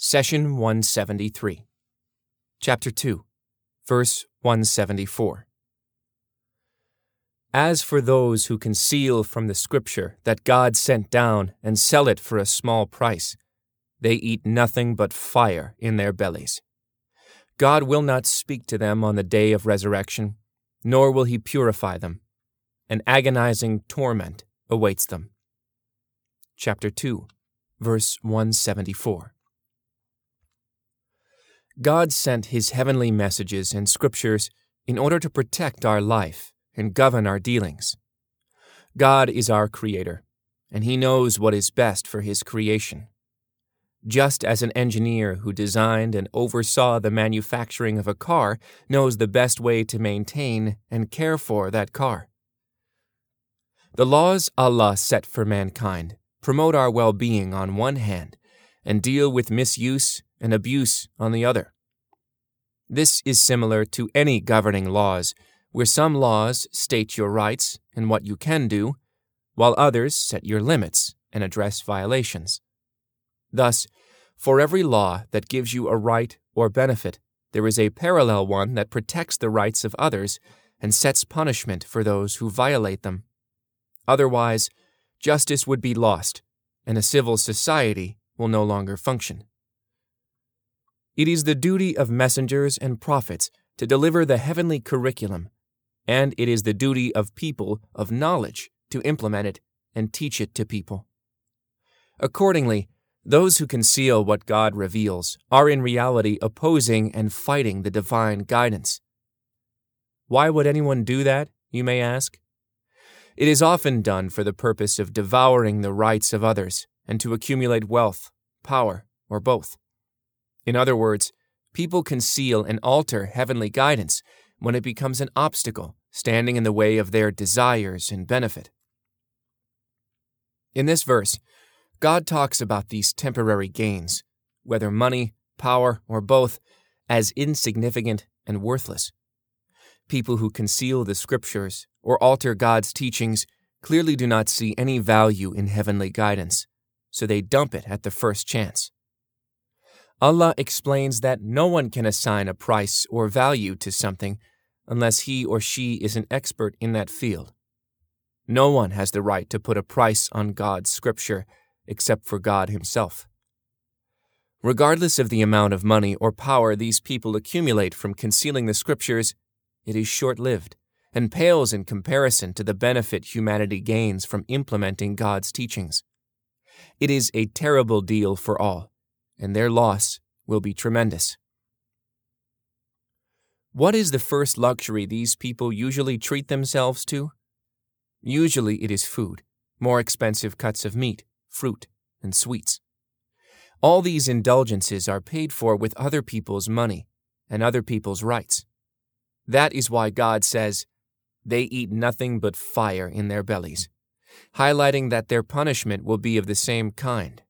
Session 173. Chapter 2, verse 174. As for those who conceal from the Scripture that God sent down and sell it for a small price, they eat nothing but fire in their bellies. God will not speak to them on the day of resurrection, nor will he purify them. An agonizing torment awaits them. Chapter 2, verse 174. God sent his heavenly messages and scriptures in order to protect our life and govern our dealings. God is our Creator, and He knows what is best for His creation. Just as an engineer who designed and oversaw the manufacturing of a car knows the best way to maintain and care for that car. The laws Allah set for mankind promote our well being on one hand and deal with misuse and abuse on the other. This is similar to any governing laws where some laws state your rights and what you can do, while others set your limits and address violations. Thus, for every law that gives you a right or benefit, there is a parallel one that protects the rights of others and sets punishment for those who violate them. Otherwise, justice would be lost, and a civil society will no longer function. It is the duty of messengers and prophets to deliver the heavenly curriculum and it is the duty of people of knowledge to implement it and teach it to people. Accordingly, those who conceal what God reveals are in reality opposing and fighting the divine guidance. Why would anyone do that, you may ask? It is often done for the purpose of devouring the rights of others and to accumulate wealth, power, or both. In other words, people conceal and alter heavenly guidance when it becomes an obstacle standing in the way of their desires and benefit. In this verse, God talks about these temporary gains, whether money, power, or both, as insignificant and worthless. People who conceal the scriptures or alter God's teachings clearly do not see any value in heavenly guidance, so they dump it at the first chance. Allah explains that no one can assign a price or value to something unless he or she is an expert in that field. No one has the right to put a price on God's scripture except for God Himself. Regardless of the amount of money or power these people accumulate from concealing the scriptures, it is short lived and pales in comparison to the benefit humanity gains from implementing God's teachings. It is a terrible deal for all, and their loss will be tremendous. What is the first luxury these people usually treat themselves to? Usually it is food, more expensive cuts of meat, fruit, and sweets. All these indulgences are paid for with other people's money and other people's rights. That is why God says, They eat nothing but fire in their bellies, highlighting that their punishment will be of the same kind.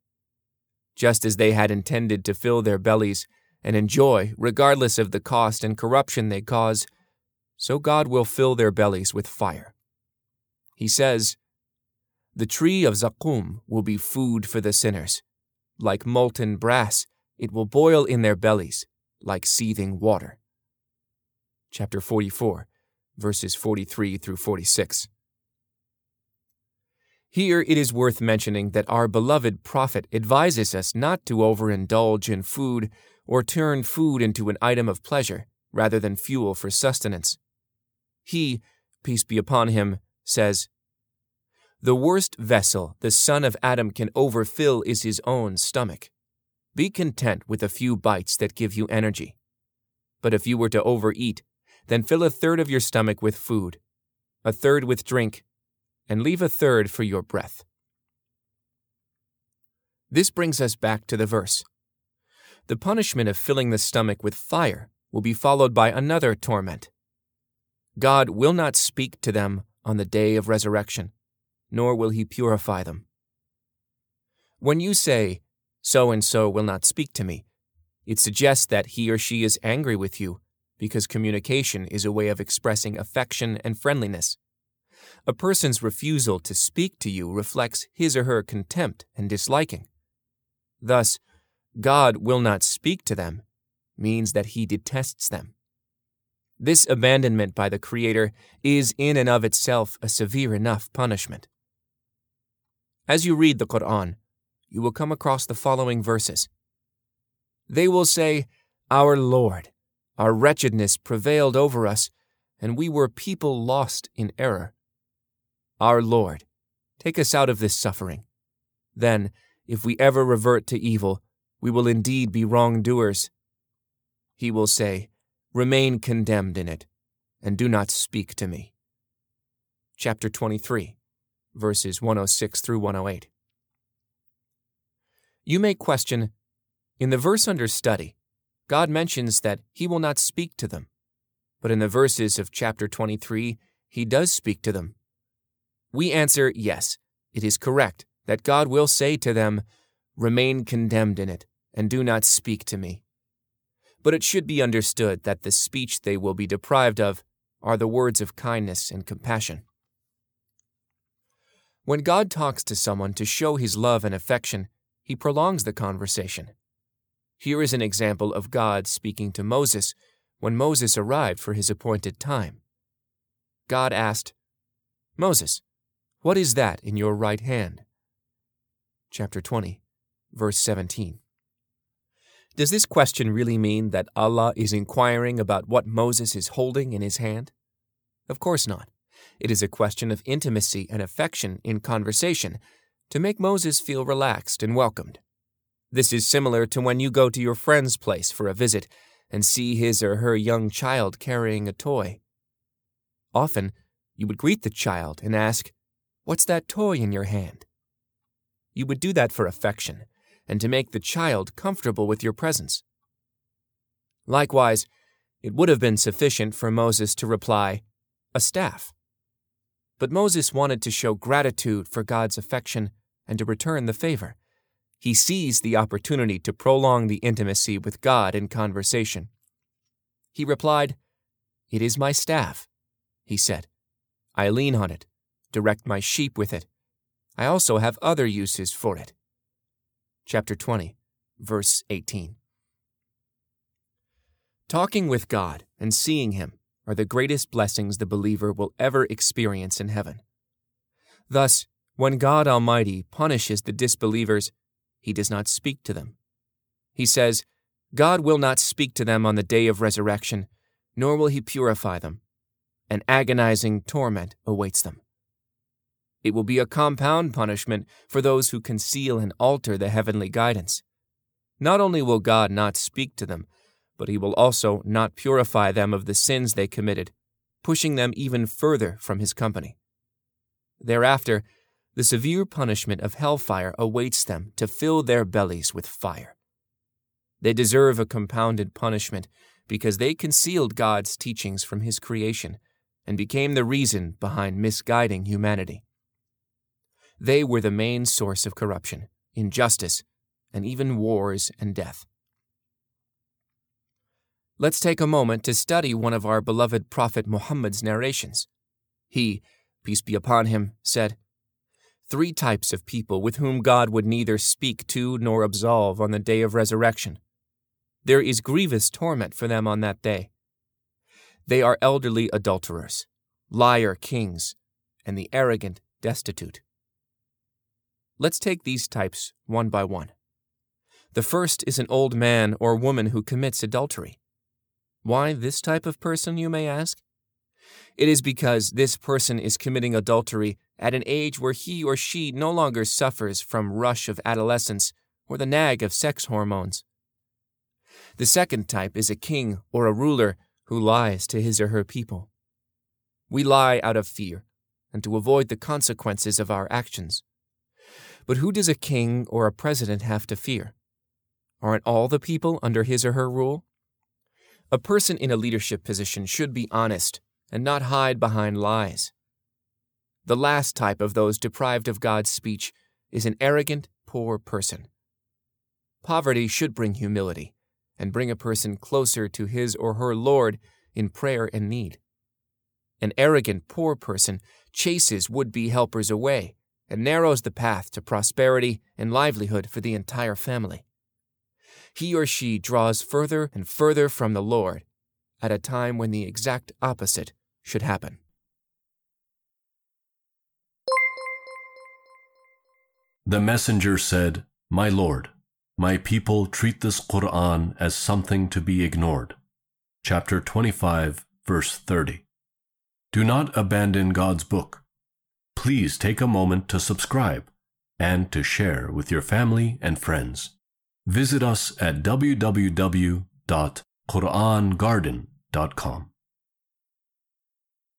Just as they had intended to fill their bellies and enjoy, regardless of the cost and corruption they cause, so God will fill their bellies with fire. He says, The tree of Zaqqum will be food for the sinners. Like molten brass, it will boil in their bellies, like seething water. Chapter 44, verses 43 through 46. Here it is worth mentioning that our beloved Prophet advises us not to overindulge in food or turn food into an item of pleasure rather than fuel for sustenance. He, peace be upon him, says, The worst vessel the son of Adam can overfill is his own stomach. Be content with a few bites that give you energy. But if you were to overeat, then fill a third of your stomach with food, a third with drink, and leave a third for your breath. This brings us back to the verse the punishment of filling the stomach with fire will be followed by another torment. God will not speak to them on the day of resurrection, nor will he purify them. When you say, so and so will not speak to me, it suggests that he or she is angry with you because communication is a way of expressing affection and friendliness. A person's refusal to speak to you reflects his or her contempt and disliking. Thus, God will not speak to them means that he detests them. This abandonment by the Creator is in and of itself a severe enough punishment. As you read the Quran, you will come across the following verses. They will say, Our Lord, our wretchedness prevailed over us, and we were people lost in error. Our Lord, take us out of this suffering. Then, if we ever revert to evil, we will indeed be wrongdoers. He will say, Remain condemned in it, and do not speak to me. Chapter 23, verses 106 through 108. You may question In the verse under study, God mentions that He will not speak to them, but in the verses of chapter 23, He does speak to them. We answer yes, it is correct that God will say to them, Remain condemned in it, and do not speak to me. But it should be understood that the speech they will be deprived of are the words of kindness and compassion. When God talks to someone to show his love and affection, he prolongs the conversation. Here is an example of God speaking to Moses when Moses arrived for his appointed time. God asked, Moses, what is that in your right hand? Chapter 20, verse 17. Does this question really mean that Allah is inquiring about what Moses is holding in his hand? Of course not. It is a question of intimacy and affection in conversation to make Moses feel relaxed and welcomed. This is similar to when you go to your friend's place for a visit and see his or her young child carrying a toy. Often, you would greet the child and ask, What's that toy in your hand? You would do that for affection and to make the child comfortable with your presence. Likewise, it would have been sufficient for Moses to reply, A staff. But Moses wanted to show gratitude for God's affection and to return the favor. He seized the opportunity to prolong the intimacy with God in conversation. He replied, It is my staff, he said. I lean on it direct my sheep with it. I also have other uses for it. Chapter 20, verse 18. Talking with God and seeing Him are the greatest blessings the believer will ever experience in heaven. Thus, when God Almighty punishes the disbelievers, He does not speak to them. He says, God will not speak to them on the day of resurrection, nor will He purify them. An agonizing torment awaits them. It will be a compound punishment for those who conceal and alter the heavenly guidance. Not only will God not speak to them, but he will also not purify them of the sins they committed, pushing them even further from his company. Thereafter, the severe punishment of hellfire awaits them to fill their bellies with fire. They deserve a compounded punishment because they concealed God's teachings from his creation and became the reason behind misguiding humanity. They were the main source of corruption, injustice, and even wars and death. Let's take a moment to study one of our beloved Prophet Muhammad's narrations. He, peace be upon him, said, Three types of people with whom God would neither speak to nor absolve on the day of resurrection. There is grievous torment for them on that day. They are elderly adulterers, liar kings, and the arrogant destitute. Let's take these types one by one. The first is an old man or woman who commits adultery. Why this type of person, you may ask? It is because this person is committing adultery at an age where he or she no longer suffers from rush of adolescence or the nag of sex hormones. The second type is a king or a ruler who lies to his or her people. We lie out of fear and to avoid the consequences of our actions. But who does a king or a president have to fear? Aren't all the people under his or her rule? A person in a leadership position should be honest and not hide behind lies. The last type of those deprived of God's speech is an arrogant, poor person. Poverty should bring humility and bring a person closer to his or her Lord in prayer and need. An arrogant, poor person chases would be helpers away and narrows the path to prosperity and livelihood for the entire family. he or she draws further and further from the Lord at a time when the exact opposite should happen. The messenger said, My Lord, my people treat this Quran as something to be ignored. Chapter 25, verse 30. Do not abandon God's book. Please take a moment to subscribe and to share with your family and friends. Visit us at www.qurangarden.com.